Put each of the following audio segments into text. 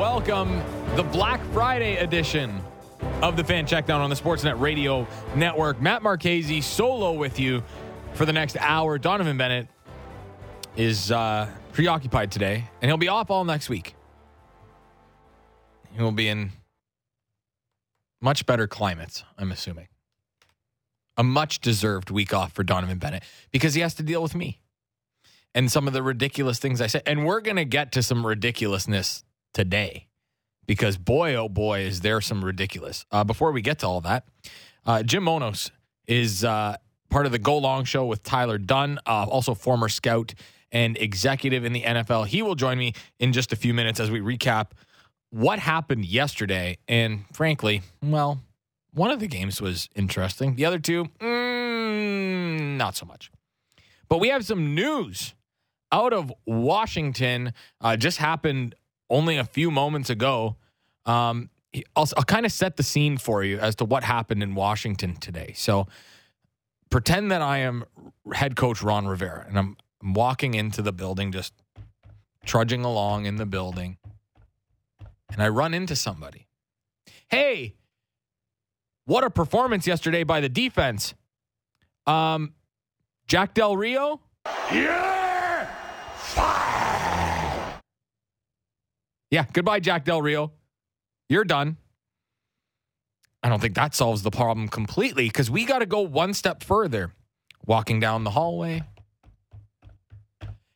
welcome the Black Friday edition of the Fan Checkdown on the Sportsnet Radio Network. Matt Marchese solo with you for the next hour. Donovan Bennett is uh, preoccupied today, and he'll be off all next week. He will be in much better climates, I'm assuming. A much deserved week off for Donovan Bennett because he has to deal with me and some of the ridiculous things I say. And we're going to get to some ridiculousness today because boy, oh boy, is there some ridiculous. Uh, before we get to all that, uh, Jim Monos is uh, part of the Go Long Show with Tyler Dunne, uh, also former scout and executive in the NFL. He will join me in just a few minutes as we recap what happened yesterday. And frankly, well, one of the games was interesting. The other two, mm, not so much. But we have some news out of Washington. Uh, just happened only a few moments ago. Um, I'll, I'll kind of set the scene for you as to what happened in Washington today. So pretend that I am head coach Ron Rivera and I'm, I'm walking into the building, just trudging along in the building, and I run into somebody. Hey, what a performance yesterday by the defense. Um, Jack Del Rio? You're fired. Yeah, goodbye, Jack Del Rio. You're done. I don't think that solves the problem completely because we got to go one step further. Walking down the hallway.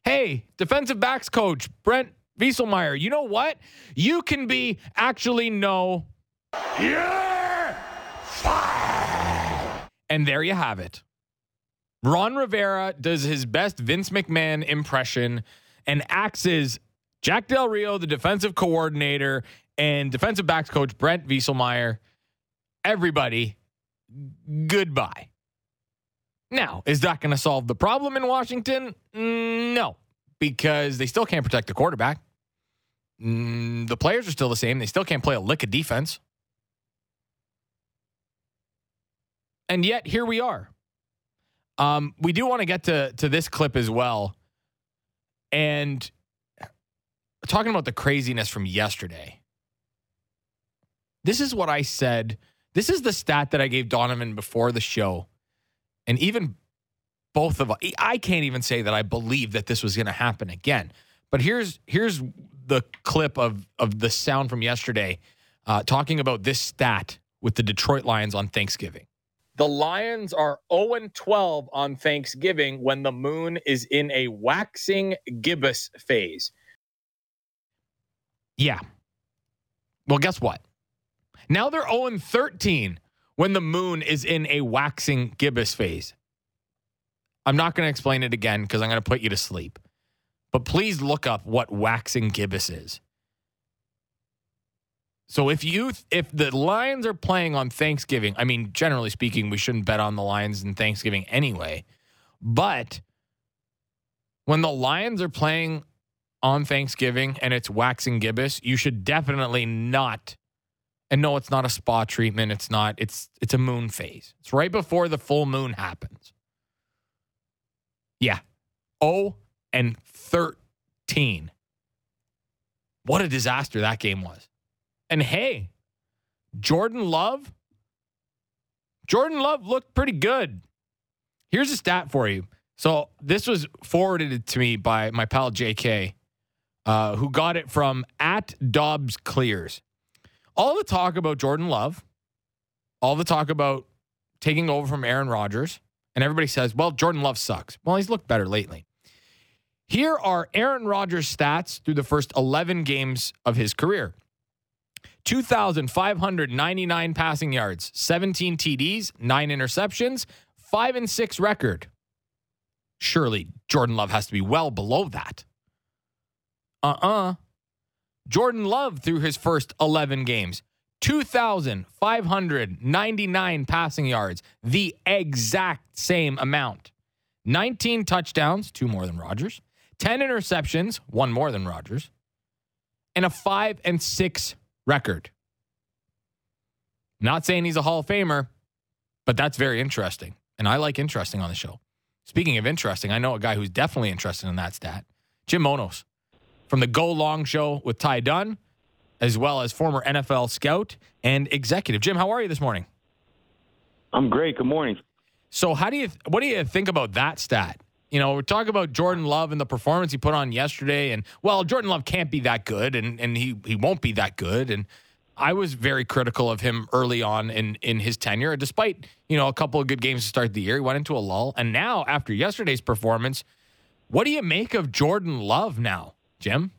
Hey, defensive backs coach Brent Vieselmeyer, you know what? You can be actually no. You're fired. And there you have it. Ron Rivera does his best Vince McMahon impression and acts as Jack Del Rio, the defensive coordinator, and defensive backs coach Brent Vieselmeyer. Everybody, goodbye. Now, is that going to solve the problem in Washington? Mm, No, because they still can't protect the quarterback. Mm, the players are still the same. They still can't play a lick of defense. And yet, here we are. Um, we do want to get to to this clip as well, and talking about the craziness from yesterday. This is what I said. This is the stat that I gave Donovan before the show, and even both of us. I can't even say that I believe that this was going to happen again. But here's here's the clip of of the sound from yesterday, uh, talking about this stat with the Detroit Lions on Thanksgiving. The Lions are 0 12 on Thanksgiving when the moon is in a waxing gibbous phase. Yeah. Well, guess what? Now they're 0 13 when the moon is in a waxing gibbous phase. I'm not going to explain it again because I'm going to put you to sleep. But please look up what waxing gibbous is. So if you if the Lions are playing on Thanksgiving, I mean generally speaking, we shouldn't bet on the Lions in Thanksgiving anyway. But when the Lions are playing on Thanksgiving and it's waxing gibbous, you should definitely not and no, it's not a spa treatment. It's not. It's it's a moon phase. It's right before the full moon happens. Yeah. Oh and 13. What a disaster that game was. And hey, Jordan Love, Jordan Love looked pretty good. Here's a stat for you. So this was forwarded to me by my pal JK, uh, who got it from at Dobbs Clears. All the talk about Jordan Love, all the talk about taking over from Aaron Rodgers, and everybody says, well, Jordan Love sucks. Well, he's looked better lately. Here are Aaron Rodgers' stats through the first 11 games of his career 2,599 passing yards, 17 TDs, nine interceptions, five and six record. Surely Jordan Love has to be well below that. Uh uh-uh. uh Jordan Love through his first 11 games, 2,599 passing yards, the exact same amount. 19 touchdowns, two more than Rodgers, 10 interceptions, one more than Rodgers, and a 5 and 6 record. Not saying he's a Hall of Famer, but that's very interesting. And I like interesting on the show. Speaking of interesting, I know a guy who's definitely interested in that stat Jim Monos from the Go Long Show with Ty Dunne, as well as former NFL scout and executive. Jim, how are you this morning? I'm great. Good morning. So, how do you what do you think about that stat? You know, we're talking about Jordan Love and the performance he put on yesterday, and well, Jordan Love can't be that good, and and he he won't be that good, and I was very critical of him early on in in his tenure, despite you know a couple of good games to start the year. He went into a lull, and now after yesterday's performance, what do you make of Jordan Love now, Jim?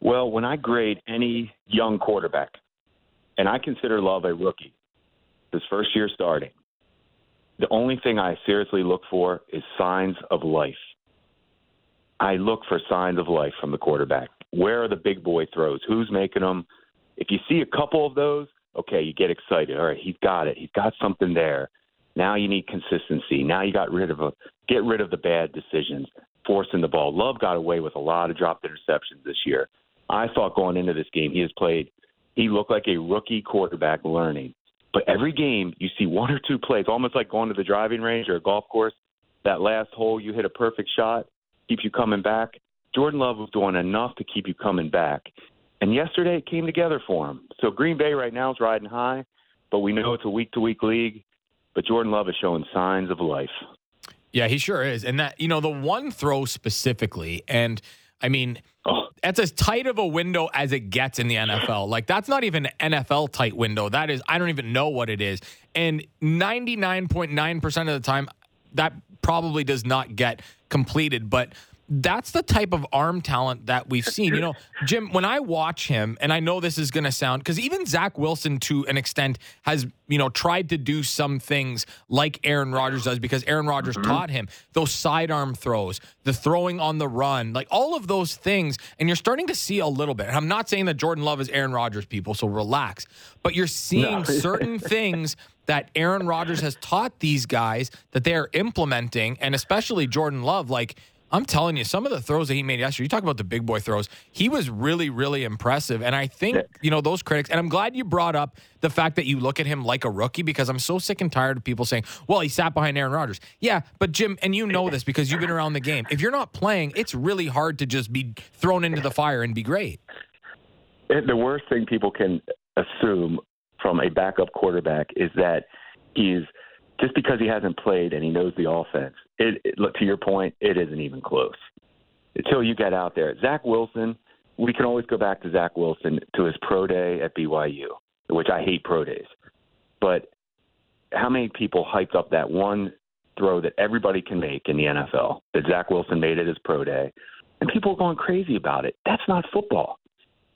Well, when I grade any young quarterback, and I consider Love a rookie, his first year starting, the only thing I seriously look for is signs of life. I look for signs of life from the quarterback. Where are the big boy throws? Who's making them? If you see a couple of those, okay, you get excited. All right, he's got it. He's got something there. Now you need consistency. Now you got rid of a get rid of the bad decisions, forcing the ball. Love got away with a lot of dropped interceptions this year. I thought going into this game he has played he looked like a rookie quarterback learning. But every game you see one or two plays, almost like going to the driving range or a golf course. That last hole you hit a perfect shot, keeps you coming back. Jordan Love was doing enough to keep you coming back. And yesterday it came together for him. So Green Bay right now is riding high, but we know it's a week to week league. But Jordan Love is showing signs of life. Yeah, he sure is. And that, you know, the one throw specifically, and I mean, Oh, that's as tight of a window as it gets in the NFL. Like that's not even an NFL tight window. That is I don't even know what it is. And 99.9% of the time that probably does not get completed, but that's the type of arm talent that we've seen. You know, Jim, when I watch him, and I know this is going to sound because even Zach Wilson, to an extent, has you know tried to do some things like Aaron Rodgers does because Aaron Rodgers mm-hmm. taught him those sidearm throws, the throwing on the run, like all of those things. And you're starting to see a little bit. And I'm not saying that Jordan Love is Aaron Rodgers, people, so relax. But you're seeing No. certain things that Aaron Rodgers has taught these guys that they are implementing, and especially Jordan Love, like. I'm telling you, some of the throws that he made yesterday, you talk about the big boy throws, he was really, really impressive. And I think, you know, those critics, and I'm glad you brought up the fact that you look at him like a rookie because I'm so sick and tired of people saying, well, he sat behind Aaron Rodgers. Yeah, but Jim, and you know this because you've been around the game. If you're not playing, it's really hard to just be thrown into the fire and be great. the worst thing people can assume from a backup quarterback is that he's just because he hasn't played and he knows the offense. It, it look to your point, it isn't even close until you get out there. Zach Wilson, we can always go back to Zach Wilson to his pro day at BYU, which I hate pro days, but how many people hyped up that one throw that everybody can make in the NFL that Zach Wilson made at his pro day, and people are going crazy about it. That's not football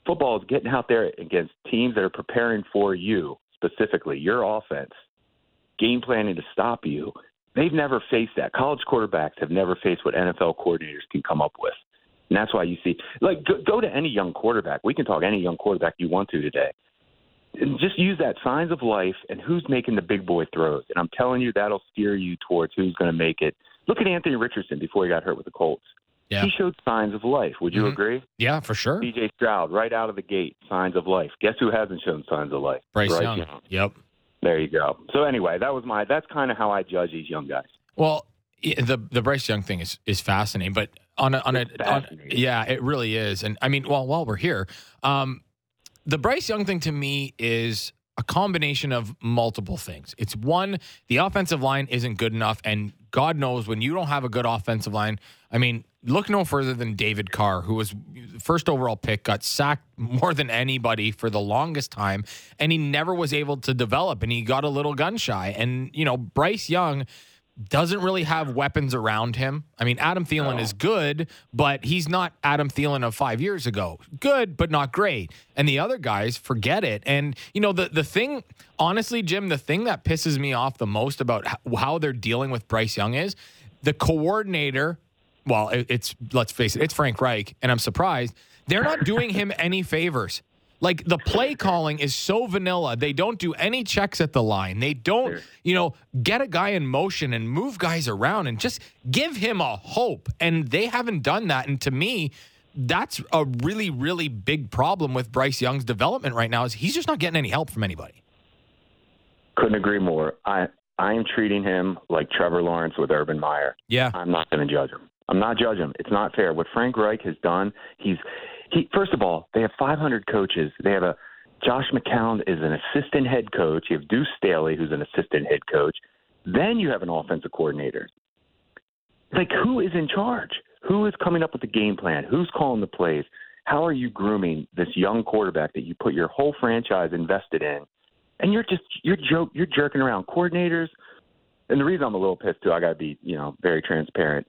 football is getting out there against teams that are preparing for you specifically your offense game planning to stop you they've never faced that college quarterbacks have never faced what nfl coordinators can come up with and that's why you see like go, go to any young quarterback we can talk any young quarterback you want to today and just use that signs of life and who's making the big boy throws and i'm telling you that'll steer you towards who's going to make it look at anthony richardson before he got hurt with the colts Yeah. he showed signs of life would you Mhm. agree Yeah, for sure. DJ Stroud, right out of the gate, signs of life. Guess who hasn't shown signs of life? Bryce Bryce Young. Yep. There you go. So anyway, that was my. That's kind of how I judge these young guys. Well, the the Bryce Young thing is is fascinating, but on a on a on, yeah, it really is. And I mean, well, while we're here, um, the Bryce Young thing to me is a combination of multiple things. It's one, the offensive line isn't good enough, and God knows when you don't have a good offensive line. I mean, look no further than David Carr, who was first overall pick, got sacked more than anybody for the longest time, and he never was able to develop, and he got a little gun shy. And you know, Bryce Young doesn't really have weapons around him. I mean, Adam Thielen is good, but he's not Adam Thielen of five years ago. Good, but not great. And the other guys, forget it. And you know, the the thing, honestly, Jim, the thing that pisses me off the most about how, they're dealing with Bryce Young is the coordinator. Well, it, it's let's face it, it's Frank Reich, and I'm surprised they're not doing him any favors. Like the play calling is so vanilla. They don't do any checks at the line. They don't, you know, get a guy in motion and move guys around and just give him a hope. And they haven't done that. And to me, that's a really, really big problem with Bryce Young's development right now. Is he's just not getting any help from anybody. Couldn't agree more. I I am treating him like Trevor Lawrence with Urban Meyer. Yeah, I'm not going to judge him. I'm not judging him. It's not fair. What Frank Reich has done, he's he. First of all, they have 500 coaches. They have a Josh McCown is an assistant head coach. You have Deuce Staley, who's an assistant head coach. Then you have an offensive coordinator. Like, who is in charge? Who is coming up with the game plan? Who's calling the plays? How are you grooming this young quarterback that you put your whole franchise invested in? And you're just you're joke you're jerking around coordinators. And the reason I'm a little pissed too, I got to be you know very transparent.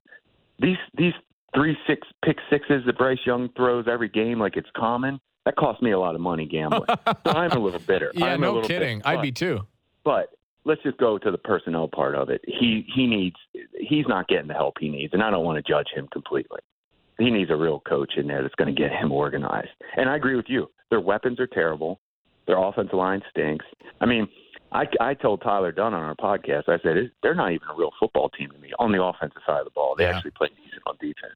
These these three six pick sixes that Bryce Young throws every game like it's common. That cost me a lot of money gambling. so I'm a little bitter. Yeah, I'm a no little kidding. bitter. I'd be too. but let's just go to the personnel part of it. He he needs he's not getting the help he needs, and I don't want to judge him completely. He needs a real coach in there that's going to get him organized. And I agree with you. Their weapons are terrible. Their offensive line stinks. I mean, I, I told Tyler Dunne on our podcast. I said they're not even a real football team to me on the offensive side of the ball. They Yeah. actually play decent on defense.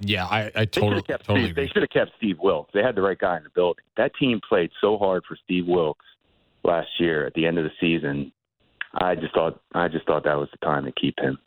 Yeah, I, I They totally, kept totally Steve, they should have kept Steve Wilkes. They had the right guy in the building. That team played so hard for Steve Wilkes last year at the end of the season. I just thought I just thought that was the time to keep him.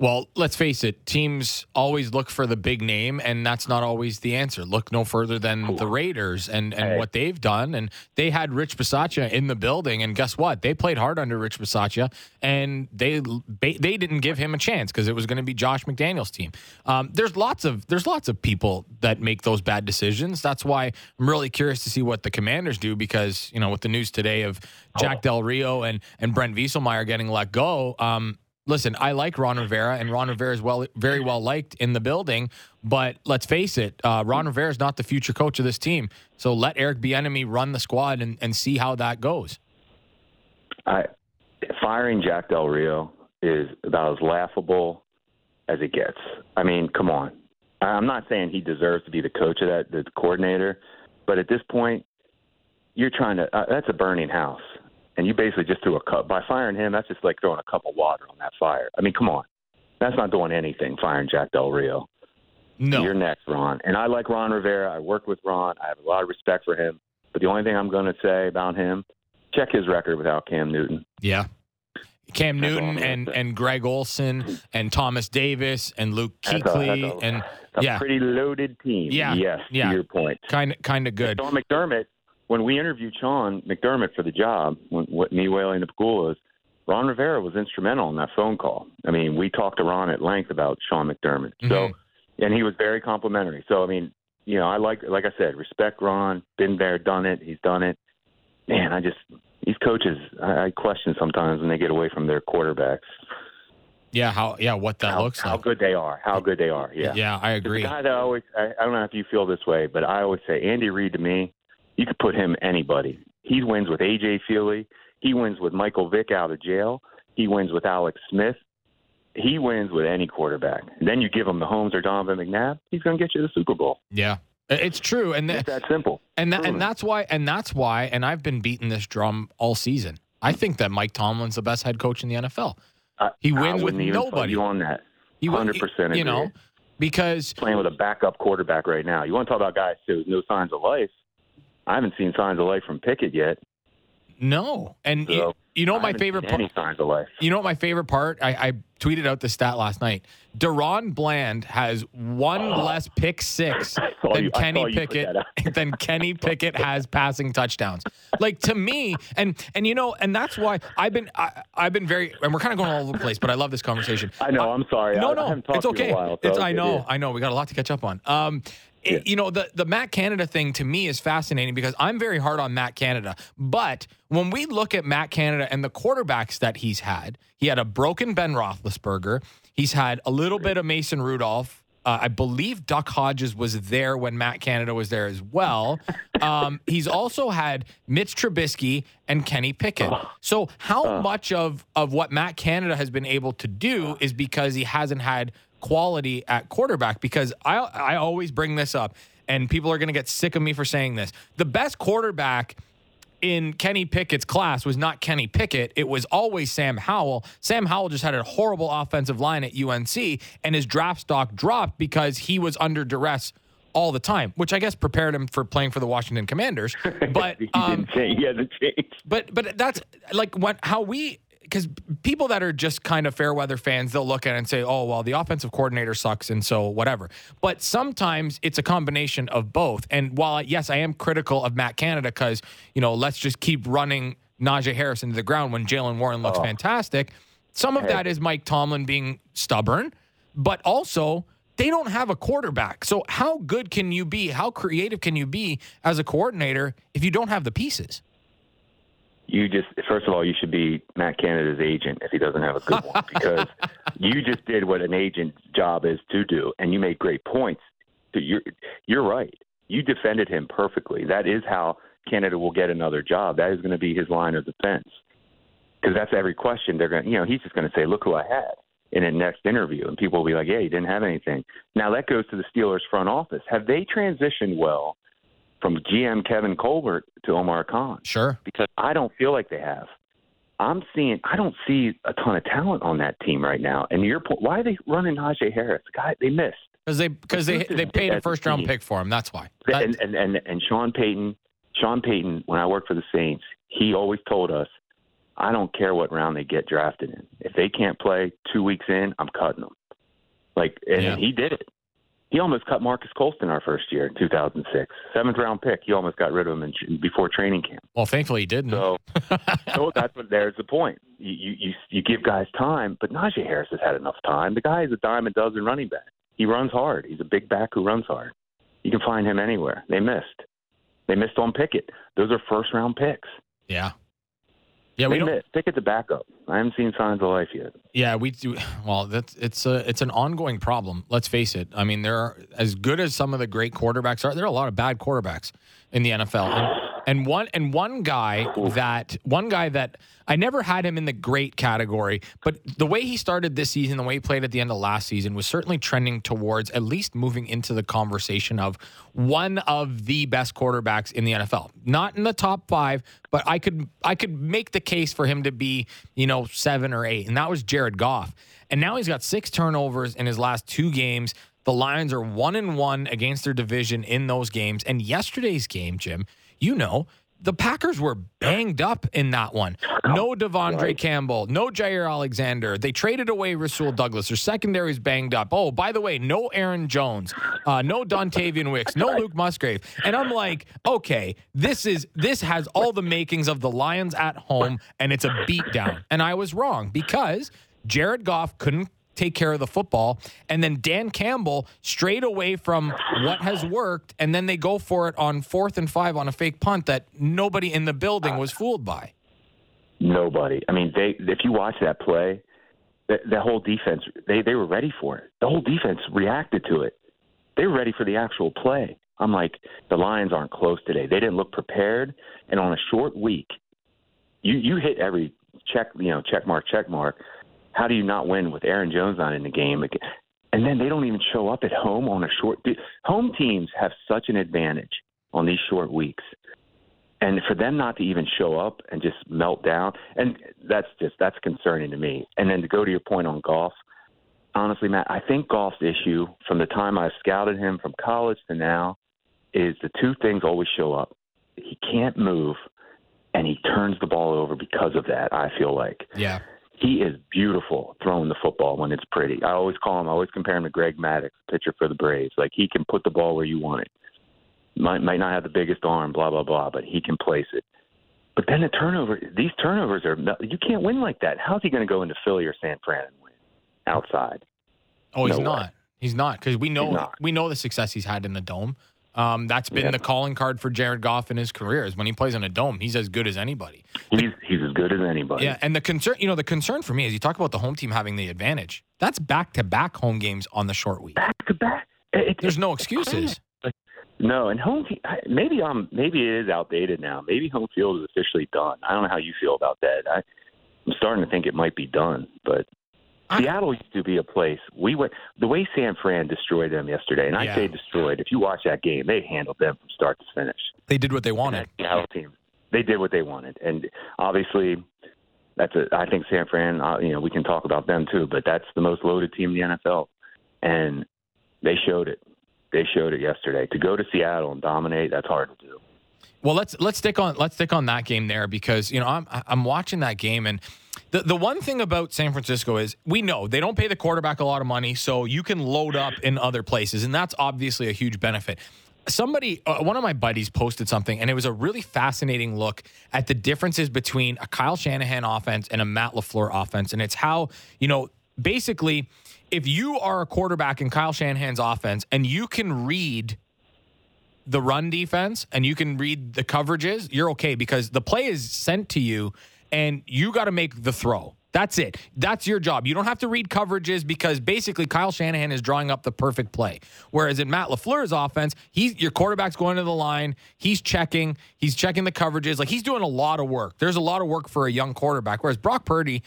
Well, let's face it, teams always look for the big name, and that's not always the answer. Look no further than the Raiders and, and Hey. what they've done. And they had Rich Bisaccia in the building, and guess what? They played hard under Rich Bisaccia, and they they didn't give him a chance because it was going to be Josh McDaniels' team. Um, there's lots of there's lots of people that make those bad decisions. That's why I'm really curious to see what the Commanders do because you know with the news today of Jack Del Rio and and Brent Vieselmeyer getting let go. Um, listen, I like Ron Rivera, and Ron Rivera is well, very well liked in the building. But let's face it, uh, Ron Rivera is not the future coach of this team. So let Eric Bieniemy run the squad and, and see how that goes. I firing Jack Del Rio is about as laughable as it gets. I mean, come on. I'm not saying he deserves to be the coach of that, the coordinator, but at this point, you're trying to. Uh, that's a burning house, and you basically just threw a cup by firing him. That's just like throwing a cup of water on that fire. I mean, come on. That's not doing anything. Firing Jack Del Rio. No, You're next, Ron. And I like Ron Rivera. I work with Ron. I have a lot of respect for him. But the only thing I'm going to say about him, check his record without Cam Newton. yeah. Cam That's Newton and, and Greg Olsen and Thomas Davis and Luke That's a- Kuechly that's a- and A yeah, pretty loaded team. Yeah, Yes, yeah. to your point. kind of kind of good. Sean McDermott, when we interviewed Sean McDermott for the job, when, what me wailing the Pegulas, Ron Rivera was instrumental in that phone call. I mean, we talked to Ron at length about Sean McDermott. So, Mhm. and he was very complimentary. So, I mean, you know, I like, like I said, respect Ron. Been there, done it. He's done it. Man, I just these coaches, I, I question sometimes when they get away from their quarterbacks. Yeah, how yeah what that how, looks how like. How good they are. How good they are. Yeah. yeah, I agree. The guy that I always, I, I don't know if you feel this way, but I always say Andy Reid to me, you could put him anybody. He wins with AJ Feeley. He wins with Michael Vick out of jail. He wins with Alex Smith. He wins with any quarterback. And then you give him Mahomes or Donovan McNabb, he's going to get you the Super Bowl. Yeah, it's true, and It's th- that simple. and that, and that's why and that's why and I've been beating this drum all season. I think that Mike Tomlin's the best head coach in the NFL. He wins with nobody. You on that? He win- 100% You know, because Playing with a backup quarterback right now. You want to talk about guys too? No signs of life. I haven't seen signs of life from Pickett yet. no, and So, you, you know what my favorite part. any signs of life. You know what my favorite part? I, I tweeted out the stat last night. DaRon Bland has one less pick six than you- Kenny saw you put Pickett than Kenny Pickett has passing touchdowns. Like to me, and and you know, and that's why I've been I, I've been very and we're kind of going all over the place, but I love this conversation. I know. I'm sorry. No, no, I it's okay. while. so it's I know. I know. We got a lot to catch up on. Um, it- you know the the Matt Canada thing to me is fascinating because I'm very hard on Matt Canada, but when we look at Matt Canada and the quarterbacks that he's had, he had a broken Ben Roethlisberger. He's had a little bit of Mason Rudolph. Uh, I believe Duck Hodges was there when Matt Canada was there as well. Um, he's also had Mitch Trubisky and Kenny Pickett. So how much of of what Matt Canada has been able to do is because he hasn't had quality at quarterback? Because I I always bring this up, and people are going to get sick of me for saying this. The best quarterback in Kenny Pickett's class was not Kenny Pickett. It was always Sam Howell. Sam Howell just had a horrible offensive line at UNC, and his draft stock dropped because he was under duress all the time, which I guess prepared him for playing for the Washington Commanders. But he um, didn't change. He hasn't changed. but but that's like what how we because people that are just kind of fair weather fans, they'll look at it and say, "Oh, well, the offensive coordinator sucks," and so whatever. But sometimes it's a combination of both. And while yes, I am critical of Matt Canada because you know let's just keep running Najee Harris into the ground when Jaylen Warren looks Oh. fantastic. Some of that is Mike Tomlin being stubborn, but also they don't have a quarterback. So how good can you be? How creative can you be as a coordinator if you don't have the pieces? You just first of all you should be Matt Canada's agent if he doesn't have a good one because you just did what an agent's job is to do and you made great points. So you're you're right. You defended him perfectly. That is how Canada will get another job. That is going to be his line of defense. Because that's every question they're going to, you know, he's just going to say, "Look who I had." In a next interview, and people will be like, "Yeah, he didn't have anything." Now that goes to the Steelers front office. Have they transitioned well from GM Kevin Colbert to Omar Khan? Sure. because I don't feel like they have. I'm seeing I don't see a ton of talent on that team right now. And your point, why are they running Najee Harris? Guy they missed. Because they because they they paid a first round pick for him. That's why. That- And, and and and Sean Payton, Sean Payton, when I worked for the Saints, he always told us, I don't care what round they get drafted in. If they can't play two weeks in, I'm cutting them. Like, and Yeah. he did it. He almost cut Marques Colston our first year in 2006, seventh round pick. He almost got rid of him in, before training camp. well, thankfully he didn't. So, so that's what. There's the point. You, you you you give guys time, but Najee Harris has had enough time. The guy is a dime a dozen running back. He runs hard. He's a big back who runs hard. You can find him anywhere. They missed. They missed on Pickett. Those are first round picks. yeah. Yeah, we don't. missed. Pickett's a backup. I haven't seen signs of life yet. Yeah, we do. Well, that's it's a it's an ongoing problem. Let's face it. I mean, there are as good as some of the great quarterbacks are. There are a lot of bad quarterbacks in the NFL, and, and one and one guy that one guy that I never had him in the great category, but the way he started this season, the way he played at the end of last season, was certainly trending towards at least moving into the conversation of one of the best quarterbacks in the NFL. Not in the top five, but I could I could make the case for him to be you know seven or eight, and that was Jared Goff. And now he's got six turnovers in his last two games. The Lions are one and one against their division in those games. And yesterday's game, Jim, you know, the Packers were banged up in that one. No De'Vondre Right. Campbell, no Jaire Alexander. They traded away Rasul Douglas. Their secondary's banged up. Oh, by the way, no Aaron Jones, uh, no Dontayvion Wicks, no Luke Musgrave. And I'm like, okay, this is this has all the makings of the Lions at home, and it's a beatdown. And I was wrong because Jared Goff couldn't take care of the football. And then Dan Campbell strayed away from what has worked, and then they go for it on fourth and five on a fake punt that nobody in the building was fooled by. Nobody. I mean, they if you watch that play, the, the whole defense they they were ready for it. The whole defense reacted to it. They were ready for the actual play. I'm like, the Lions aren't close today. They didn't look prepared, and on a short week, you you hit every check you know check mark check mark. How do you not win with Aaron Jones not in the game? And then they don't even show up at home on a short. Home teams have such an advantage on these short weeks and for them not to even show up and just melt down and that's just that's concerning to me and then to go to your point on Goff honestly matt i think Goff's issue from the time i scouted him from college to now is the two things always show up he can't move and he turns the ball over because of that i feel like Yeah. He is beautiful throwing the football when it's pretty. I always call him, I always compare him to Greg Maddux, pitcher for the Braves. Like he can put the ball where you want it. Might might not have the biggest arm, blah blah blah, but he can place it. But then the turnover, these turnovers are you can't win like that. How's he going to go into Philly or San Fran and win outside? Oh, he's No way. not. He's not because we know not. we know the success he's had in the dome. Um, that's been Yeah. the calling card for Jared Goff in his career. Is when he plays in a dome, he's as good as anybody. He's he's as good as anybody. Yeah, and the concern, you know, the concern for me is you talk about the home team having the advantage. That's back to back home games on the short week. Back to back. There's no excuses. No, and home maybe um maybe it is outdated now. Maybe home field is officially done. I don't know how you feel about that. I, I'm starting to think it might be done, but I- Seattle used to be a place we went. The way San Fran destroyed them yesterday, and I Yeah. say destroyed. If you watch that game, they handled them from start to finish. They did what they wanted. Seattle team, they did what they wanted, and obviously. That's a. I think San Fran. Uh, you know, we can talk about them too, but that's the most loaded team in the NFL, and they showed it. They showed it yesterday. To go to Seattle and dominate, that's hard to do. Well, let's let's stick on let's stick on that game there because you know I'm I'm watching that game and The the one thing about San Francisco is we know they don't pay the quarterback a lot of money, so you can load up in other places, and that's obviously a huge benefit. Somebody, uh, one of my buddies posted something, and it was a really fascinating look at the differences between a Kyle Shanahan offense and a Matt LaFleur offense. And it's how, you know, basically, if you are a quarterback in Kyle Shanahan's offense and you can read the run defense and you can read the coverages, you're okay because the play is sent to you and you got to make the throw. That's it. That's your job. You don't have to read coverages because basically Kyle Shanahan is drawing up the perfect play. Whereas in Matt LaFleur's offense, he's your quarterback's going to the line, he's checking, he's checking the coverages. Like he's doing a lot of work. There's a lot of work for a young quarterback. Whereas Brock Purdy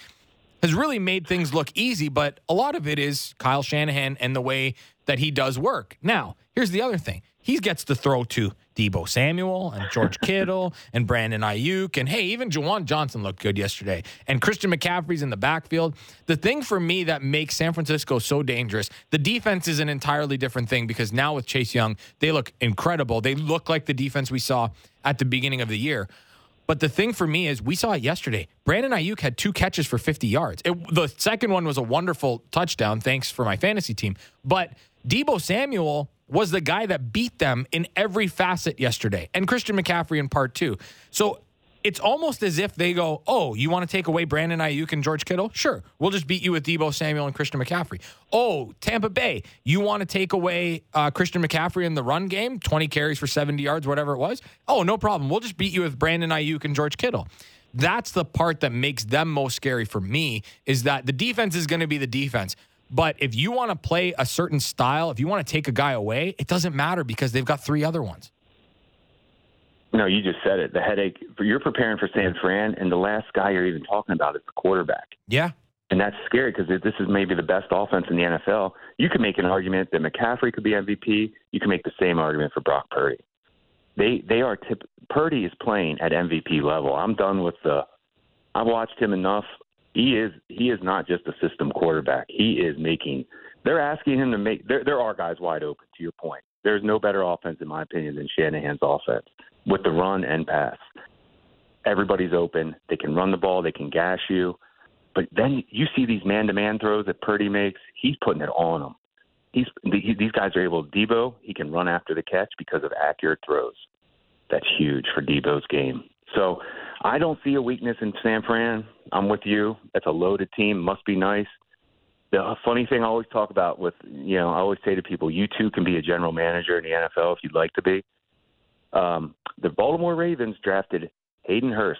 has really made things look easy, but a lot of it is Kyle Shanahan and the way that he does work. Now, here's the other thing. He gets to throw to Deebo Samuel and George Kittle and Brandon Aiyuk. And hey, even Juwan Johnson looked good yesterday. And Christian McCaffrey's in the backfield. The thing for me that makes San Francisco so dangerous, the defense is an entirely different thing because now with Chase Young, they look incredible. They look like the defense we saw at the beginning of the year. But the thing for me is, we saw it yesterday. Brandon Aiyuk had two catches for 50 yards. It, the second one was a wonderful touchdown, thanks for my fantasy team. But Deebo Samuel was the guy that beat them in every facet yesterday, and Christian McCaffrey in part two. So it's almost as if they go, "Oh, you want to take away Brandon Aiyuk and George Kittle? Sure, we'll just beat you with Deebo Samuel and Christian McCaffrey." Oh, Tampa Bay, you want to take away uh, Christian McCaffrey in the run game, twenty carries for seventy yards, whatever it was? Oh, no problem. We'll just beat you with Brandon Aiyuk and George Kittle. That's the part that makes them most scary for me. Is that the defense is going to be the defense. But if you want to play a certain style, if you want to take a guy away, it doesn't matter because they've got three other ones. No, you just said it. The headache. You're preparing for San Fran, and the last guy you're even talking about is the quarterback. Yeah. And that's scary because this is maybe the best offense in the NFL. You can make an argument that McCaffrey could be MVP. You can make the same argument for Brock Purdy. They they are tip, Purdy is playing at MVP level. I'm done with the. I've watched him enough. He is he is not just a system quarterback. He is making. They're asking him to make. There there are guys wide open. To your point, there's no better offense in my opinion than Shanahan's offense with the run and pass. Everybody's open. They can run the ball. They can gash you. But then you see these man-to-man throws that Purdy makes. He's putting it on them. He's these guys are able. Deebo he can run after the catch because of accurate throws. That's huge for Deebo's game. So I don't see a weakness in San Fran. I'm with you. That's a loaded team. Must be nice. The funny thing I always talk about with you know I always say to people, you too can be a general manager in the NFL if you'd like to be. Um, the Baltimore Ravens drafted Hayden Hurst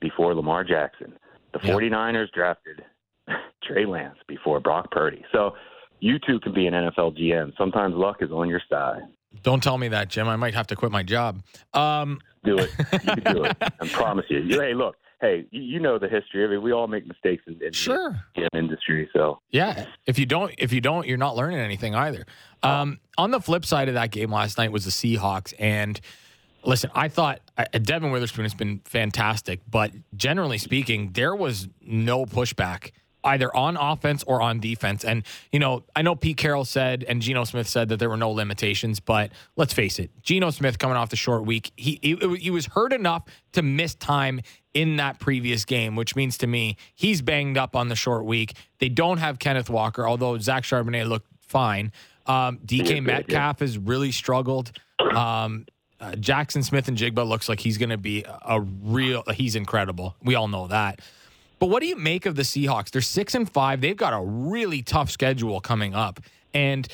before Lamar Jackson. The 49ers drafted Trey Lance before Brock Purdy. So you too can be an NFL GM. Sometimes luck is on your side. Don't tell me that, Jim. I might have to quit my job. Um, do it. You can do it. I promise you. Hey, look. Hey, you know the history. I mean, we all make mistakes in, in sure. the GM industry. So yeah, if you don't, if you don't, you're not learning anything either. Um, on the flip side of that game last night was the Seahawks, and listen, I thought uh, Devon Witherspoon has been fantastic, but generally speaking, there was no pushback either on offense or on defense. And, you know, I know Pete Carroll said and Geno Smith said that there were no limitations, but let's face it, Geno Smith coming off the short week, he, he, he was hurt enough to miss time in that previous game, which means to me he's banged up on the short week. They don't have Kenneth Walker, although Zach Charbonnet looked fine. Um, DK Metcalf has really struggled. Um, uh, Jaxon Smith-Njigba looks like he's going to be a real. He's incredible. We all know that. But what do you make of the Seahawks? They're six and five. They've got a really tough schedule coming up, and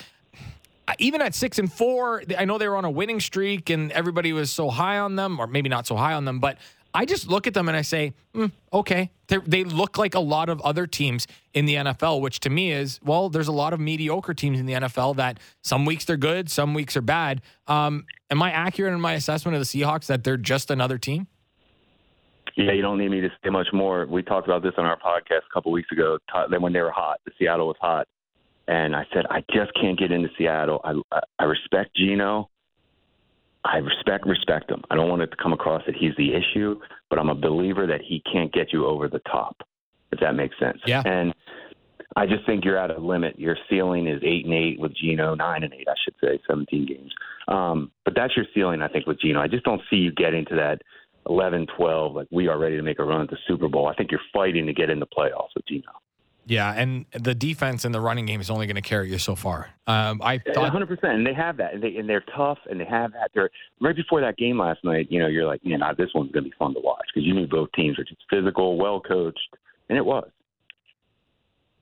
even at six and four, I know they were on a winning streak, and everybody was so high on them, or maybe not so high on them. But I just look at them and I say, mm, okay, They're, they look like a lot of other teams in the NFL, which to me is, well, there's a lot of mediocre teams in the NFL that some weeks they're good, some weeks are bad. Um, am I accurate in my assessment of the Seahawks that they're just another team? Yeah, you don't need me to say much more. We talked about this on our podcast a couple weeks ago. Then when they were hot, the Seattle was hot, and I said I just can't get into Seattle. I I, respect Geno. I respect respect him. I don't want it to come across that he's the issue, but I'm a believer that he can't get you over the top. If that makes sense. Yeah. And I just think you're at a limit. Your ceiling is eight and eight with Geno, nine and eight, I should say, 17 games. Um, but that's your ceiling, I think, with Geno. I just don't see you getting to that 11, 12, like we are ready to make a run at the Super Bowl. I think you're fighting to get in the playoffs with Geno. Yeah, and the defense and the running game is only going to carry you so far. Um, I thought 100, percent and they have that, and they and they're tough, and they have that. They're right before that game last night. You know, you're like, man, this one's going to be fun to watch because you knew both teams are just physical, well coached, and it was.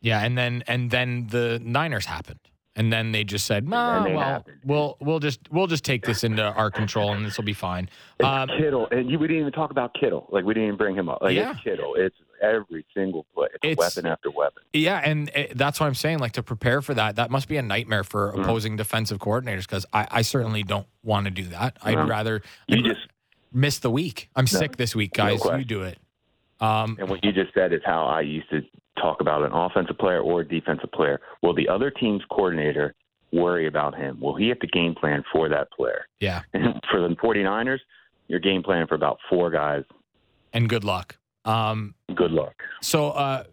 Yeah, and then and then the Niners happened. And then they just said, "No, And well, happened. we'll we'll just we'll just take this into our control, and this will be fine." Um, Kittle, and you, we didn't even talk about Kittle. Like we didn't even bring him up. Like Yeah. it's Kittle. It's every single play. It's, It's- weapon after weapon. Yeah, and uh, that's what I'm saying. Like to prepare for that, that must be a nightmare for Mm. opposing defensive coordinators because I, I certainly don't want to do that. I'd No. rather You I'd just miss the week. I'm sick this week, No guys. you do it. Um, And what you just said is how I used to talk about an offensive player or a defensive player. Will the other team's coordinator worry about him? Will he have to game plan for that player? yeah, And for the 49ers, you're game planning for about four guys. and good luck. Um, Good luck. So uh,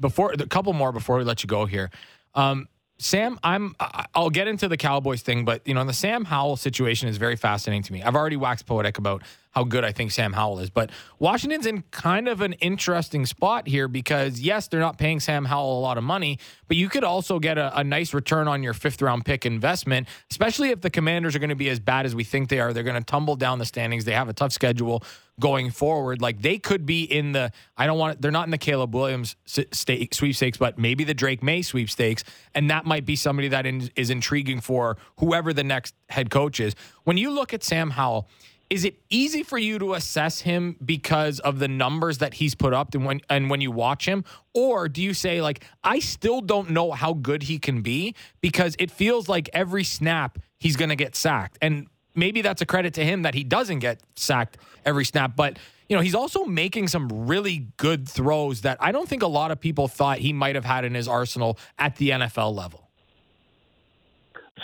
before a couple more before we let you go here, um, Sam, I'm I'll get into the Cowboys thing, but you know the Sam Howell situation is very fascinating to me. I've already waxed poetic about how good I think Sam Howell is, but Washington's in kind of an interesting spot here because yes, they're not paying Sam Howell a lot of money, but you could also get a, a nice return on your fifth round pick investment, especially if the Commanders are going to be as bad as we think they are. They're going to tumble down the standings. They have a tough schedule going forward. Like they could be in the I don't want they're not in the Caleb Williams stake, sweepstakes, but maybe the Drake Maye sweepstakes, and that might be somebody that is intriguing for whoever the next head coach is. When you look at Sam Howell. Is it easy for you to assess him because of the numbers that he's put up and when and when you watch him or do you say like I still don't know how good he can be because it feels like every snap he's going to get sacked and maybe that's a credit to him that he doesn't get sacked every snap but you know he's also making some really good throws that I don't think a lot of people thought he might have had in his arsenal at the NFL level.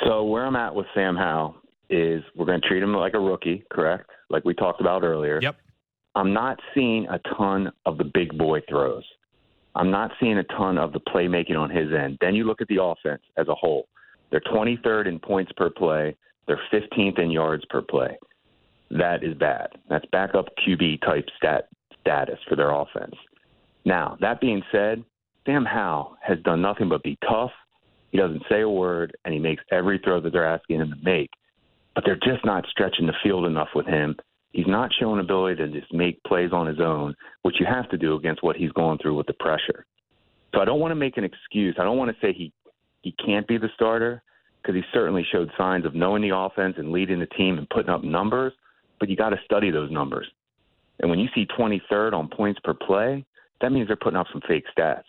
So where I'm at with Sam Howell is we're going to treat him like a rookie, correct? Like we talked about earlier. Yep. I'm not seeing a ton of the big boy throws. I'm not seeing a ton of the playmaking on his end. Then you look at the offense as a whole. They're 23rd in points per play. They're 15th in yards per play. That is bad. That's backup QB type stat status for their offense. Now, that being said, Sam Howell has done nothing but be tough. He doesn't say a word, and he makes every throw that they're asking him to make. But they're just not stretching the field enough with him. He's not showing ability to just make plays on his own, which you have to do against what he's going through with the pressure. So I don't want to make an excuse. I don't want to say he he can't be the starter because he certainly showed signs of knowing the offense and leading the team and putting up numbers. But you got to study those numbers. And when you see 23rd on points per play, that means they're putting up some fake stats.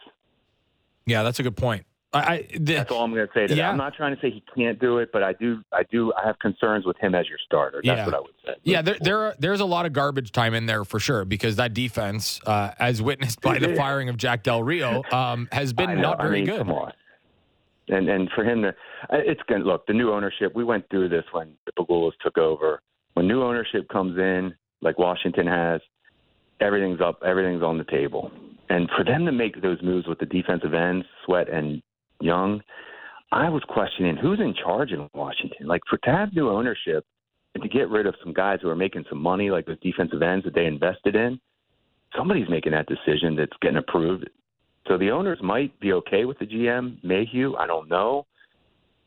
Yeah, that's a good point. I, I the, That's all I'm going to say to Yeah. that. I'm not trying to say he can't do it, but I do, I do, I have concerns with him as your starter. That's Yeah. what I would say. Yeah, there, there are, there's a lot of garbage time in there for sure because that defense, uh, as witnessed by the firing of Jack Del Rio, um, has been know. not very I mean, good. And and for him to, it's going to look the new ownership. We went through this when the Pegulas took over. When new ownership comes in, like Washington has, everything's up, everything's on the table. And for them to make those moves with the defensive ends, Sweat and Young, I was questioning who's in charge in Washington. Like for to have new ownership and to get rid of some guys who are making some money, like those defensive ends that they invested in, somebody's making that decision that's getting approved. So the owners might be okay with the GM Mayhew. I don't know,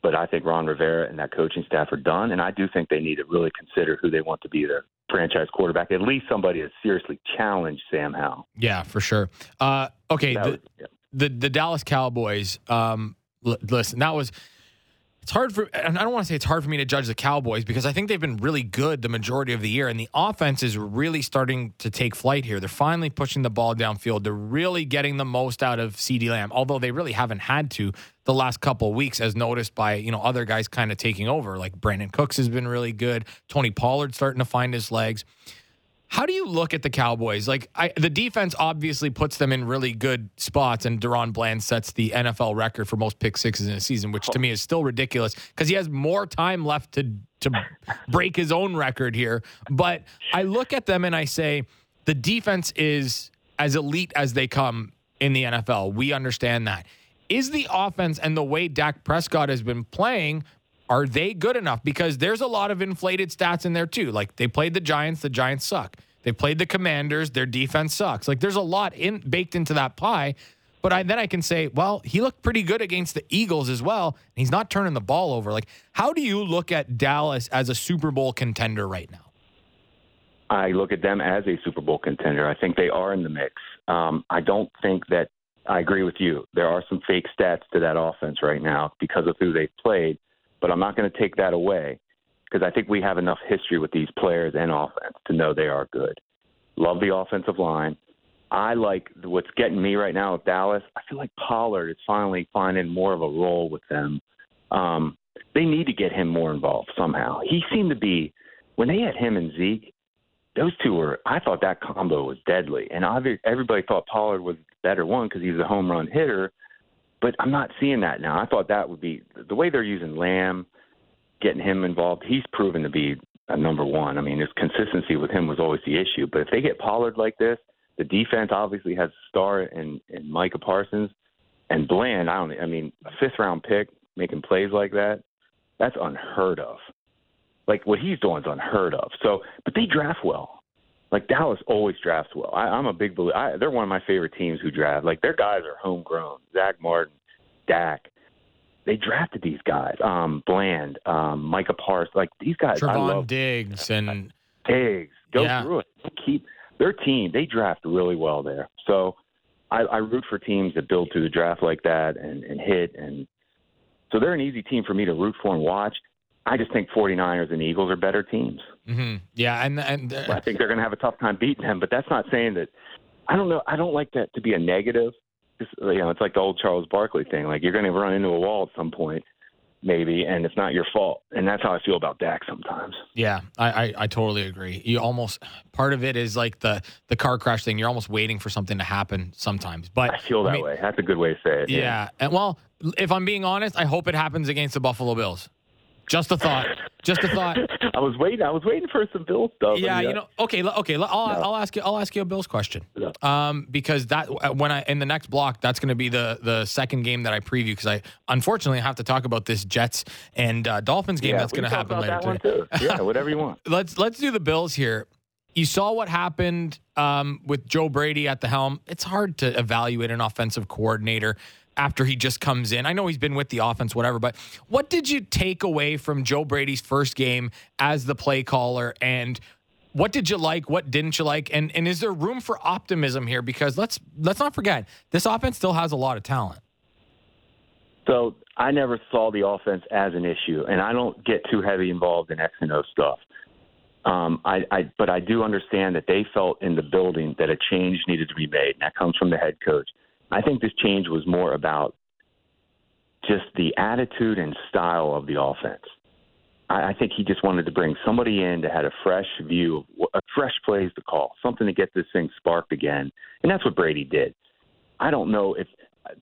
but I think Ron Rivera and that coaching staff are done, and I do think they need to really consider who they want to be their franchise quarterback. At least somebody to seriously challenged Sam Howell. Yeah, for sure. Uh, okay, the, would- yeah. the the Dallas Cowboys. Um, l- listen, that was. It's hard for, I don't want to say it's hard for me to judge the Cowboys because I think they've been really good the majority of the year, and the offense is really starting to take flight here. They're finally pushing the ball downfield. They're really getting the most out of CeeDee Lamb, although they really haven't had to the last couple of weeks, as noticed by you know other guys kind of taking over. Like Brandin Cooks has been really good. Tony Pollard starting to find his legs. How do you look at the Cowboys? Like I, the defense obviously puts them in really good spots, and DaRon Bland sets the NFL record for most pick sixes in a season, which to me is still ridiculous because he has more time left to to break his own record here. But I look at them and I say the defense is as elite as they come in the NFL. We understand that. Is the offense and the way Dak Prescott has been playing are they good enough? Because there's a lot of inflated stats in there too. Like they played the Giants, the Giants suck. They played the Commanders. Their defense sucks. Like there's a lot in baked into that pie. But I, then I can say, well, he looked pretty good against the Eagles as well. He's not turning the ball over. Like, how do you look at Dallas as a Super Bowl contender right now? I look at them as a Super Bowl contender. I think they are in the mix. Um, I don't think that I agree with you. There are some fake stats to that offense right now because of who they've played, but I'm not going to take that away because I think we have enough history with these players and offense to know they are good. Love the offensive line. I like what's getting me right now with Dallas. I feel like Pollard is finally finding more of a role with them. Um, they need to get him more involved somehow. He seemed to be when they had him and Zeke. Those two were. I thought that combo was deadly, and everybody thought Pollard was the better one because he's a home run hitter. But I'm not seeing that now. I thought that would be the way they're using Lamb, getting him involved. He's proven to be a number one. I mean, his consistency with him was always the issue. But if they get Pollard like this, the defense obviously has a star in, in Micah Parsons and Bland. I don't. I mean, a fifth round pick making plays like that, that's unheard of. Like what he's doing is unheard of. So, but they draft well. Like Dallas always drafts well. I, I'm a big believer. I, they're one of my favorite teams who draft. Like their guys are homegrown. Zack Martin, Dak. They drafted these guys. Um, Bland, um, Micah Parsons. Like these guys. Trevon I love Diggs and Diggs. Go Yeah. through it. Keep their team. They draft really well there. So I, I root for teams that build through the draft like that and, and hit. And so they're an easy team for me to root for and watch. I just think 49ers and Eagles are better teams. Hmm yeah, and and uh, I think they're going to have a tough time beating him. But that's not saying that. I don't know. I don't like that to be a negative. Just, you know, it's like the old Charles Barkley thing. Like you're going to run into a wall at some point, maybe, and it's not your fault. And that's how I feel about Dak sometimes. Yeah, I, I, I totally agree. You almost part of it is like the the car crash thing. You're almost waiting for something to happen sometimes. But I feel that mean, way. That's a good way to say it. Yeah. And well, if I'm being honest, I hope it happens against the Buffalo Bills. Just a thought. Just a thought. I was waiting. I was waiting for some Bill stuff. Yeah, uh, you know. Okay, okay. I'll, I'll ask you. I'll ask you a Bills question. Yeah. Um, because that when I in the next block, that's going to be the the second game that I preview. Because I unfortunately have to talk about this Jets and uh, Dolphins game yeah, that's going to happen later today. Yeah, whatever you want. let's let's do the Bills here. You saw what happened um, with Joe Brady at the helm. It's hard to evaluate an offensive coordinator after he just comes in. I know he's been with the offense, whatever, but what did you take away from Joe Brady's first game as the play caller and what did you like? What didn't you like? And and is there room for optimism here? Because let's let's not forget this offense still has a lot of talent. So I never saw the offense as an issue, and I don't get too heavy involved in X and O stuff. Um, I, I, but I do understand that they felt in the building that a change needed to be made, and that comes from the head coach. I think this change was more about just the attitude and style of the offense. I, I think he just wanted to bring somebody in that had a fresh view, a fresh plays to call, something to get this thing sparked again, and that's what Brady did. I don't know if,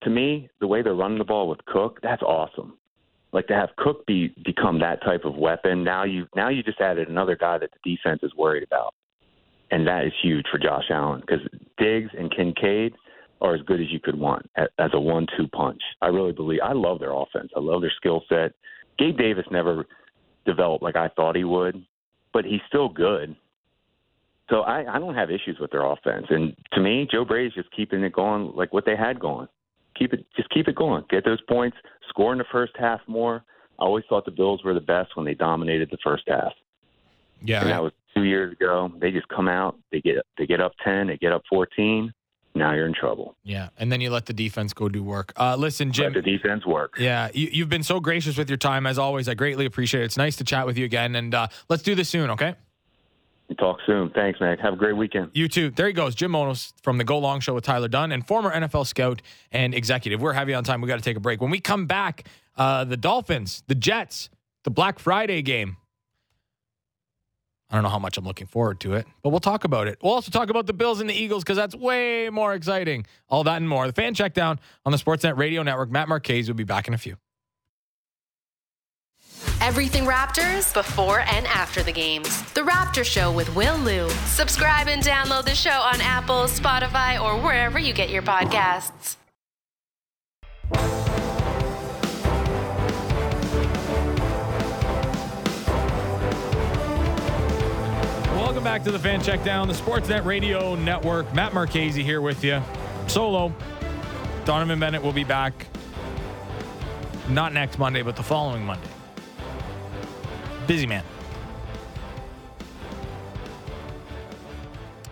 to me, the way they're running the ball with Cook, that's awesome. Like to have Cook be become that type of weapon. Now you now you just added another guy that the defense is worried about, and that is huge for Josh Allen because Diggs and Kincaid are as good as you could want as a one-two punch. I really believe. I love their offense. I love their skill set. Gabe Davis never developed like I thought he would, but he's still good. So I, I don't have issues with their offense. And to me, Joe Brady's just keeping it going like what they had going. Keep it, just keep it going. Get those points. Score in the first half more. I always thought the Bills were the best when they dominated the first half, Yeah. and that was two years ago. They just come out, they get they get up ten, they get up fourteen. Now you're in trouble. Yeah. And then you let the defense go do work. Uh, listen, Jim. Let the defense work. Yeah, you, you've been so gracious with your time as always. I greatly appreciate it. It's nice to chat with you again, and uh, let's do this soon, okay? Talk soon. Thanks, Mac. Have a great weekend. You too. There he goes, Jim Monos from the Go Long Show with Tyler Dunne and former NFL scout and executive. We're heavy on time. We got to take a break. When we come back, uh, the Dolphins, the Jets, the Black Friday game. I don't know how much I'm looking forward to it, but we'll talk about it. We'll also talk about the Bills and the Eagles because that's way more exciting. All that and more. The fan check down on the Sportsnet Radio Network. Matt Marchese will be back in a few. Everything Raptors before and after the games. The Raptor Show with Will Lou. Subscribe and download the show on Apple, Spotify, or wherever you get your podcasts. Welcome back to the Fan Check Down, the Sportsnet Radio Network. Matt Marchese here with you. Solo. Donovan Bennett will be back not next Monday, but the following Monday. Busy man.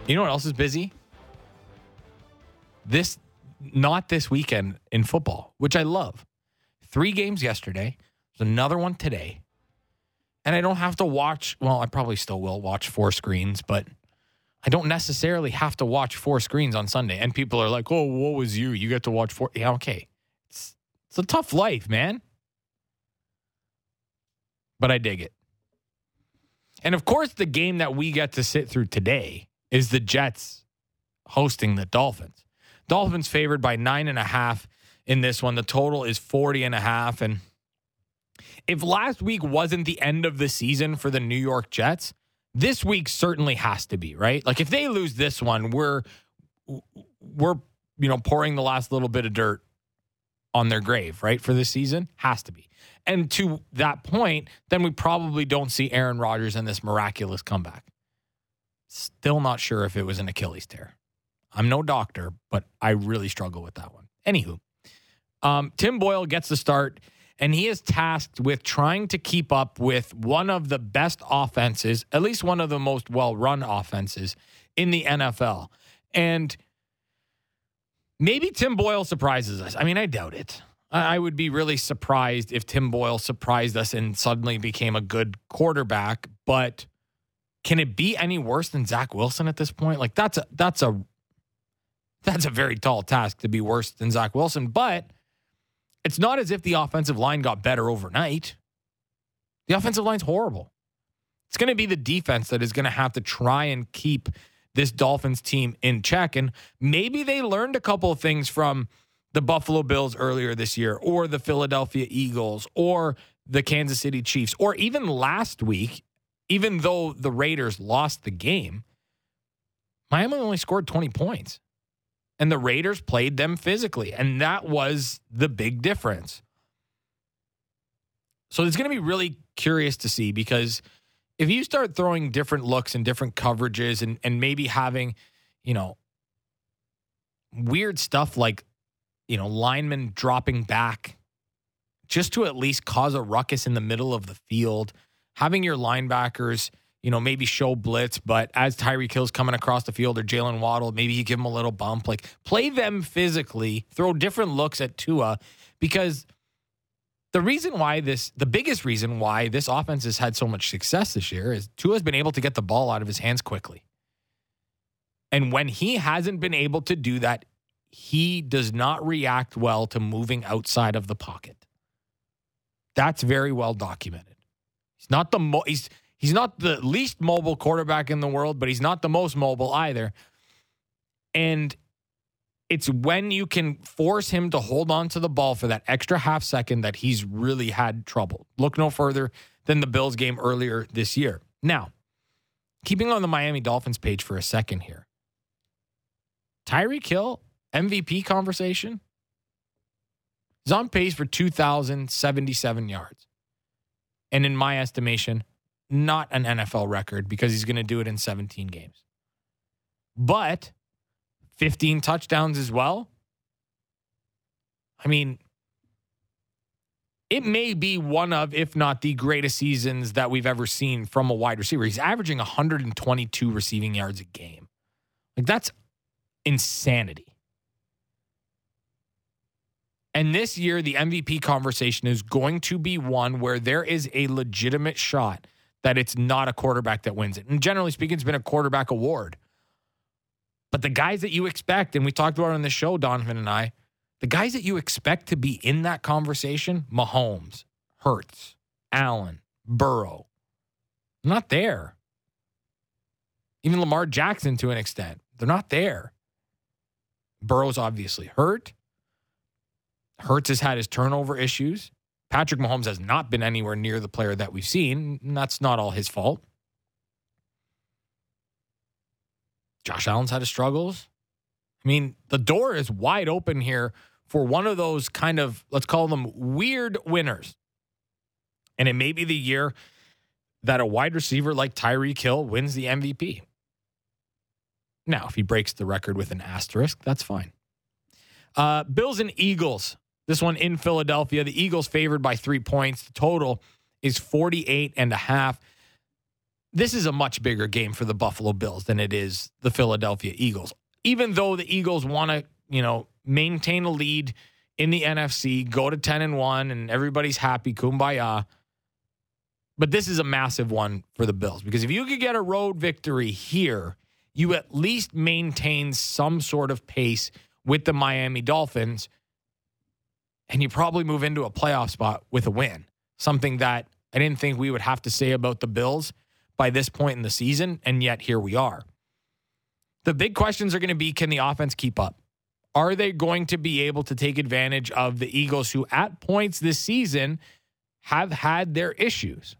You know what else is busy? This, not this weekend in football, which I love. Three games yesterday. There's another one today. And I don't have to watch, well, I probably still will watch four screens, but I don't necessarily have to watch four screens on Sunday. And people are like, oh, what was you? You get to watch four. Yeah, okay. It's, it's a tough life, man. But I dig it. And of course, the game that we get to sit through today is the Jets hosting the Dolphins. Dolphins favored by nine and a half in this one. The total is 40 and a half. And if last week wasn't the end of the season for the New York Jets, this week certainly has to be, right? Like if they lose this one, we're we're you know pouring the last little bit of dirt on their grave, right? For this season, has to be. And to that point, then we probably don't see Aaron Rodgers in this miraculous comeback. Still not sure if it was an Achilles tear. I'm no doctor, but I really struggle with that one. Anywho, um, Tim Boyle gets the start, and he is tasked with trying to keep up with one of the best offenses, at least one of the most well run offenses in the NFL. And maybe Tim Boyle surprises us. I mean, I doubt it. I would be really surprised if Tim Boyle surprised us and suddenly became a good quarterback. But can it be any worse than Zach Wilson at this point? Like that's a that's a that's a very tall task to be worse than Zach Wilson. But it's not as if the offensive line got better overnight. The offensive line's horrible. It's going to be the defense that is going to have to try and keep this Dolphins team in check. And maybe they learned a couple of things from the Buffalo Bills earlier this year, or the Philadelphia Eagles, or the Kansas City Chiefs, or even last week, even though the Raiders lost the game, Miami only scored 20 points. And the Raiders played them physically. And that was the big difference. So it's going to be really curious to see because if you start throwing different looks and different coverages and, and maybe having, you know, weird stuff like you know, linemen dropping back just to at least cause a ruckus in the middle of the field, having your linebackers, you know, maybe show blitz, but as Tyreek Hill's coming across the field or Jaylen Waddle, maybe you give them a little bump. Like play them physically, throw different looks at Tua because the reason why this, the biggest reason why this offense has had so much success this year is Tua's been able to get the ball out of his hands quickly. And when he hasn't been able to do that, he does not react well to moving outside of the pocket. That's very well documented. He's not the mo- he's he's not the least mobile quarterback in the world, but he's not the most mobile either. And it's when you can force him to hold on to the ball for that extra half second that he's really had trouble. Look no further than the Bills game earlier this year. Now, keeping on the Miami Dolphins page for a second here. Tyreek Hill MVP conversation. He's on pace for 2,077 yards. And in my estimation, not an NFL record because he's going to do it in 17 games. But 15 touchdowns as well. I mean, it may be one of, if not the greatest seasons that we've ever seen from a wide receiver. He's averaging 122 receiving yards a game. Like, that's insanity. And this year, the MVP conversation is going to be one where there is a legitimate shot that it's not a quarterback that wins it. And generally speaking, it's been a quarterback award. But the guys that you expect, and we talked about on the show, Donovan and I, the guys that you expect to be in that conversation, Mahomes, Hurts, Allen, Burrow, not there. Even Lamar Jackson to an extent, they're not there. Burrow's obviously hurt. Hurts has had his turnover issues. Patrick Mahomes has not been anywhere near the player that we've seen. And that's not all his fault. Josh Allen's had his struggles. I mean, the door is wide open here for one of those kind of, let's call them weird winners. And it may be the year that a wide receiver like Tyreek Hill wins the MVP. Now, if he breaks the record with an asterisk, that's fine. Uh, Bills and Eagles. This one in Philadelphia. The Eagles favored by three points. The total is 48 and a half. This is a much bigger game for the Buffalo Bills than it is the Philadelphia Eagles. Even though the Eagles want to, you know, maintain a lead in the NFC, go to 10 and 1 and everybody's happy, kumbaya. But this is a massive one for the Bills because if you could get a road victory here, you at least maintain some sort of pace with the Miami Dolphins and you probably move into a playoff spot with a win. Something that I didn't think we would have to say about the Bills by this point in the season, and yet here we are. The big questions are going to be can the offense keep up? Are they going to be able to take advantage of the Eagles, who at points this season have had their issues?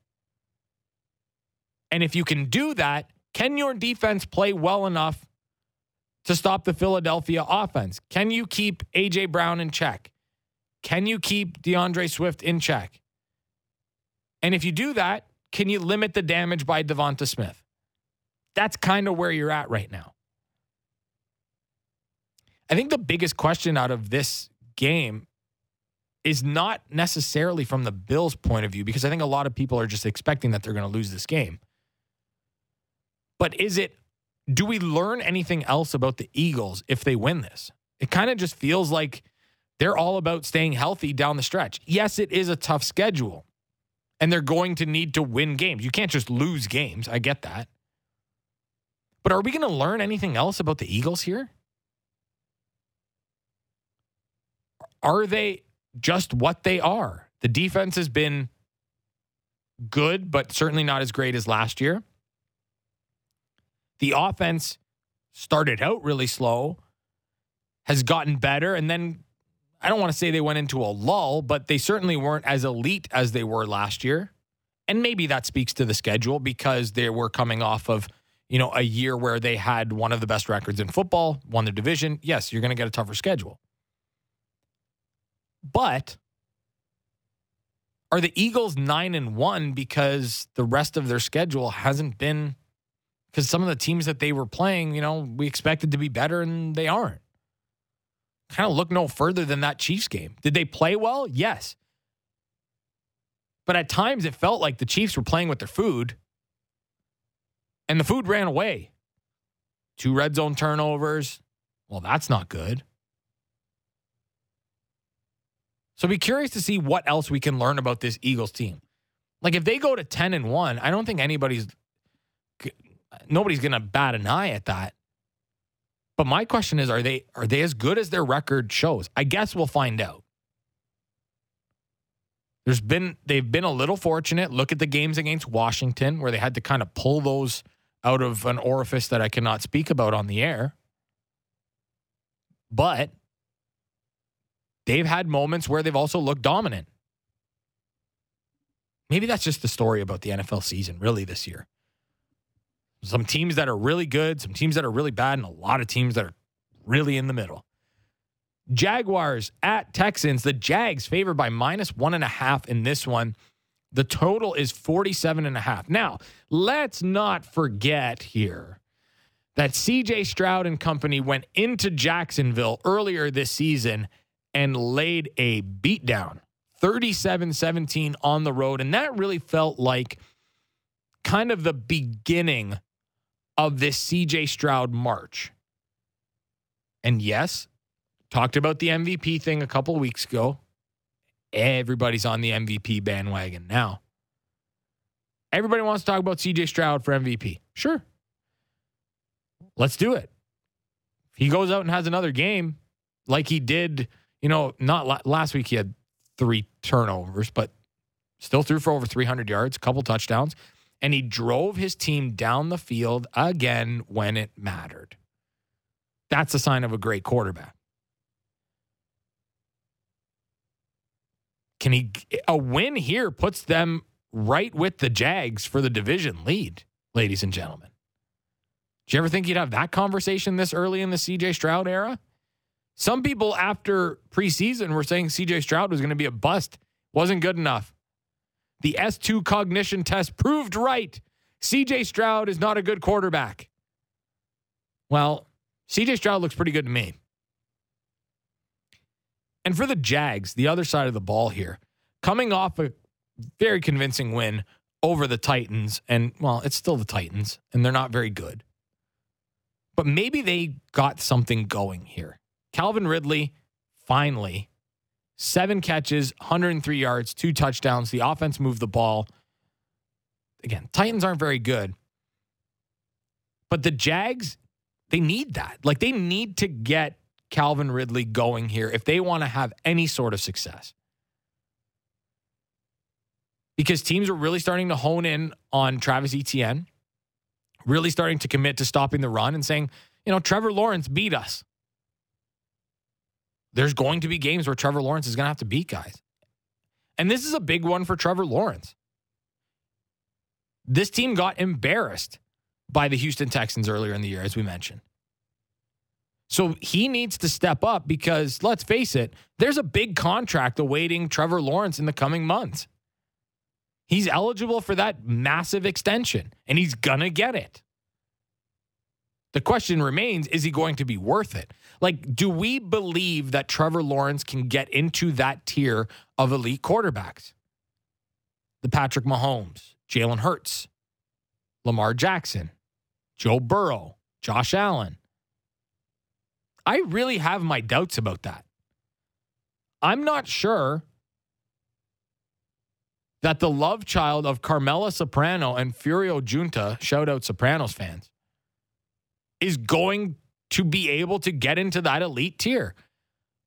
And if you can do that, can your defense play well enough to stop the Philadelphia offense? Can you keep A.J. Brown in check? Can you keep D'Andre Swift in check? And if you do that, can you limit the damage by Devonta Smith? That's kind of where you're at right now. I think the biggest question out of this game is not necessarily from the Bills' point of view, because I think a lot of people are just expecting that they're going to lose this game. But is it, do we learn anything else about the Eagles if they win this? It kind of just feels like they're all about staying healthy down the stretch. Yes, it is a tough schedule, and they're going to need to win games. You can't just lose games. I get that. But are we going to learn anything else about the Eagles here? Are they just what they are? The defense has been good, but certainly not as great as last year. The offense started out really slow, has gotten better, and then I don't want to say they went into a lull, but they certainly weren't as elite as they were last year. And maybe that speaks to the schedule because they were coming off of, you know, a year where they had one of the best records in football, won the division. Yes, you're going to get a tougher schedule. But are the Eagles 9 and 1 because the rest of their schedule hasn't been because some of the teams that they were playing, you know, we expected to be better and they aren't. Kind of look no further than that Chiefs game. Did they play well? Yes. But at times it felt like the Chiefs were playing with their food and the food ran away. Two red zone turnovers. Well, that's not good. So be curious to see what else we can learn about this Eagles team. Like if they go to 10 and 1, I don't think anybody's nobody's going to bat an eye at that. But my question is are they are they as good as their record shows? I guess we'll find out. There's been they've been a little fortunate. Look at the games against Washington where they had to kind of pull those out of an orifice that I cannot speak about on the air. But they've had moments where they've also looked dominant. Maybe that's just the story about the NFL season, really, this year. Some teams that are really good, some teams that are really bad, and a lot of teams that are really in the middle. Jaguars at Texans. The Jags favored by minus one and a half in this one. The total is 47 and a half. Now, let's not forget here that CJ Stroud and company went into Jacksonville earlier this season and laid a beatdown 37 17 on the road. And that really felt like kind of the beginning of this CJ Stroud march. And yes, talked about the MVP thing a couple weeks ago. Everybody's on the MVP bandwagon now. Everybody wants to talk about CJ Stroud for MVP. Sure. Let's do it. He goes out and has another game like he did, you know, not last week, he had three turnovers, but still threw for over 300 yards, a couple touchdowns and he drove his team down the field again when it mattered. That's a sign of a great quarterback. Can he a win here puts them right with the Jags for the division lead, ladies and gentlemen. Do you ever think you'd have that conversation this early in the CJ Stroud era? Some people after preseason were saying CJ Stroud was going to be a bust, wasn't good enough. The S2 cognition test proved right. CJ Stroud is not a good quarterback. Well, CJ Stroud looks pretty good to me. And for the Jags, the other side of the ball here, coming off a very convincing win over the Titans, and well, it's still the Titans, and they're not very good. But maybe they got something going here. Calvin Ridley, finally, seven catches, 103 yards, two touchdowns. The offense moved the ball. Again, Titans aren't very good. But the Jags, they need that. Like they need to get Calvin Ridley going here if they want to have any sort of success. Because teams are really starting to hone in on Travis Etienne, really starting to commit to stopping the run and saying, you know, Trevor Lawrence beat us. There's going to be games where Trevor Lawrence is going to have to beat guys. And this is a big one for Trevor Lawrence. This team got embarrassed by the Houston Texans earlier in the year, as we mentioned. So he needs to step up because let's face it, there's a big contract awaiting Trevor Lawrence in the coming months. He's eligible for that massive extension and he's going to get it. The question remains is he going to be worth it? Like, do we believe that Trevor Lawrence can get into that tier of elite quarterbacks? The Patrick Mahomes, Jalen Hurts, Lamar Jackson, Joe Burrow, Josh Allen. I really have my doubts about that. I'm not sure that the love child of Carmela Soprano and Furio Giunta, shout out Sopranos fans, is going to be able to get into that elite tier.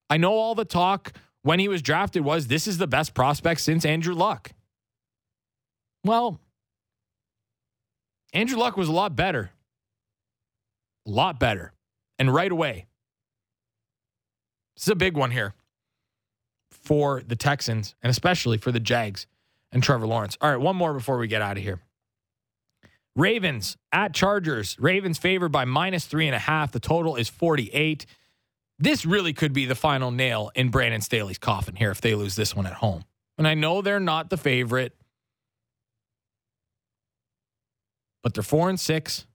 I know all the talk when he was drafted was this is the best prospect since Andrew Luck. Well, Andrew Luck was a lot better. A lot better. And right away. This is a big one here for the Texans and especially for the Jags and Trevor Lawrence. All right, one more before we get out of here. Ravens at Chargers. Ravens favored by minus three and a half. The total is 48. This really could be the final nail in Brandon Staley's coffin here if they lose this one at home. And I know they're not the favorite, but they're four and six.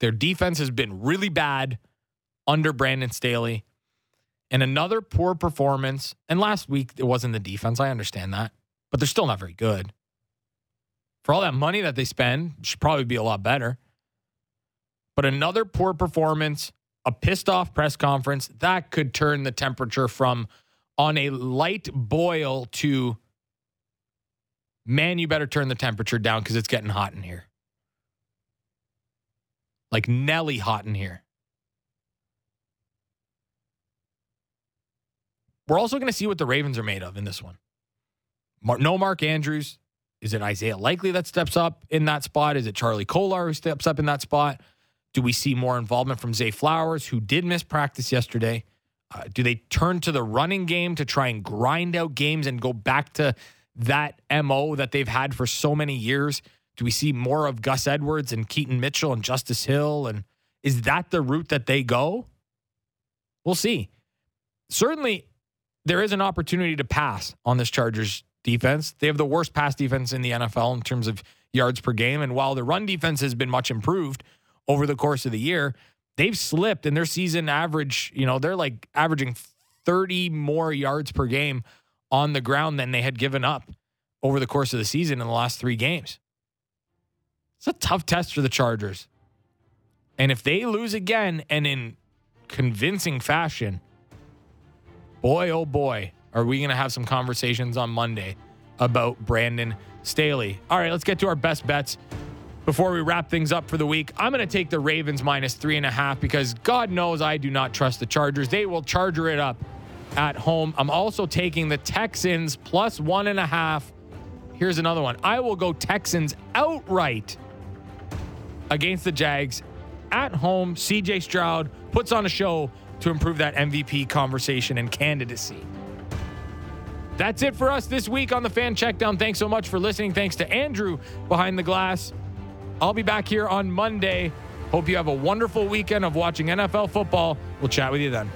Their defense has been really bad under Brandon Staley. And another poor performance. And last week, it wasn't the defense. I understand that, but they're still not very good. For all that money that they spend, should probably be a lot better. But another poor performance, a pissed off press conference, that could turn the temperature from on a light boil to man, you better turn the temperature down because it's getting hot in here. Like Nelly hot in here. We're also going to see what the Ravens are made of in this one. No Mark Andrews. Is it Isaiah Likely that steps up in that spot? Is it Charlie Kolar who steps up in that spot? Do we see more involvement from Zay Flowers, who did miss practice yesterday? Uh, do they turn to the running game to try and grind out games and go back to that MO that they've had for so many years? Do we see more of Gus Edwards and Keaton Mitchell and Justice Hill? And is that the route that they go? We'll see. Certainly, there is an opportunity to pass on this Chargers defense. They have the worst pass defense in the NFL in terms of yards per game. And while the run defense has been much improved over the course of the year, they've slipped in their season average. You know, they're like averaging 30 more yards per game on the ground than they had given up over the course of the season in the last three games. It's a tough test for the Chargers. And if they lose again and in convincing fashion, boy, oh boy, are we going to have some conversations on Monday about Brandon Staley. All right, let's get to our best bets before we wrap things up for the week. I'm going to take the Ravens minus three and a half because God knows I do not trust the Chargers. They will charger it up at home. I'm also taking the Texans plus one and a half. Here's another one. I will go Texans outright against the Jags at home. CJ Stroud puts on a show to improve that MVP conversation and candidacy. That's it for us this week on the Fan Checkdown. Thanks so much for listening. Thanks to Andrew behind the glass. I'll be back here on Monday. Hope you have a wonderful weekend of watching NFL football. We'll chat with you then.